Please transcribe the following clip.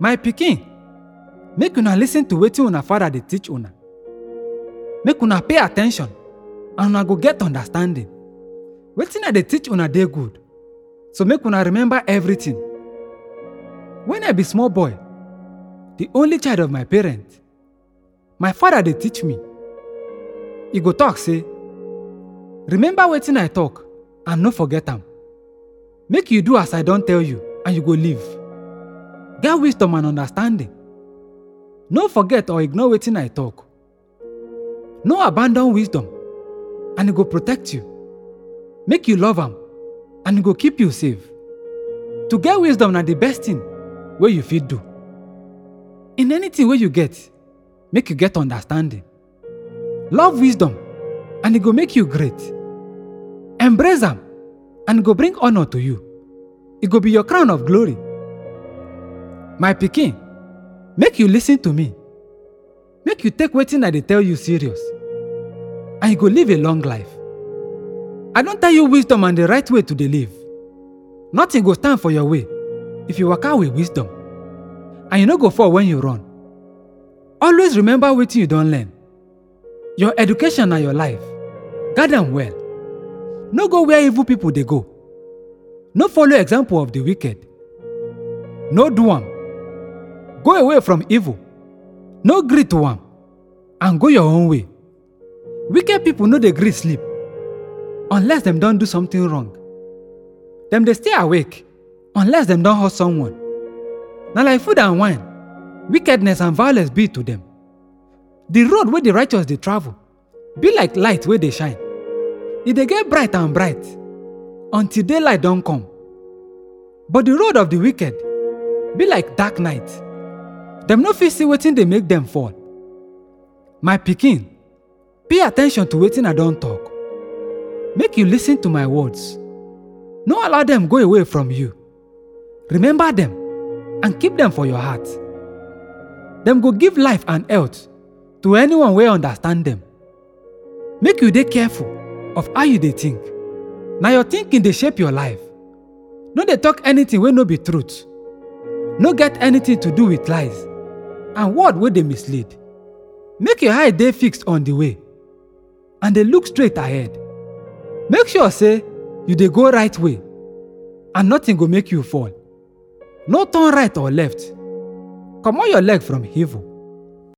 My pikin, make una listen to wetin una father dey teach una. Make una pay attention and una go get understanding. Wetin I dey teach una dey good, so make una remember everything. When I be small boy, the only child of my parents, my father dey teach me. E go talk say, remember wetin I talk and no forget am. Make you do as I don tell you and you go live. Get wisdom and understanding. No forget or ignore wetin I talk. No abandon wisdom and e go protect you. Make you love am and e go keep you safe. To get wisdom na the best thing wey you fit do. In anything wey you get, make you get understanding. Love wisdom and e go make you great. Embrace am and e go bring honor to you. E go be your crown of glory. My pikin, make you lis ten to me. Make you take wetin I dey tell you serious. And you go live a long life. I don tell you wisdom and the right way to dey live. Nothing go stand for your way if you waka with wisdom. And you no go fall when you run. Always remember wetin you don learn. Your education na your life. Guard am well. No go where evil people dey go. No follow example of the wicked. No do am. Go away from evil. No gree to am. And go your own way. Wicked people no dey gree sleep unless dem don do something wrong. Dem dey stay awake unless dem don hurt someone. Na like food and wine, wickedness and violence be to dem. The road wey the righteous dey travel be like light wey dey shine. E dey get bright and bright until daylight don come. But the road of the wicked be like dark night. Dem no fit see wetin dey make dem fall. My pikin, pay attention to wetin I don talk. Make you lis ten to my words. No allow dem go away from you. Remember dem and keep dem for your heart. Dem go give life and health to anyone wey understand dem. Make you dey careful of how you dey think. Na your thinking dey shape your life. No dey talk anything wey no be truth. No get anything to do with lies and word wey dey mislead. Make your eye dey fixed on the way and dey look straight ahead. Make sure say you dey go right way and nothing go make you fall. No turn right or left. Comot your leg from evil.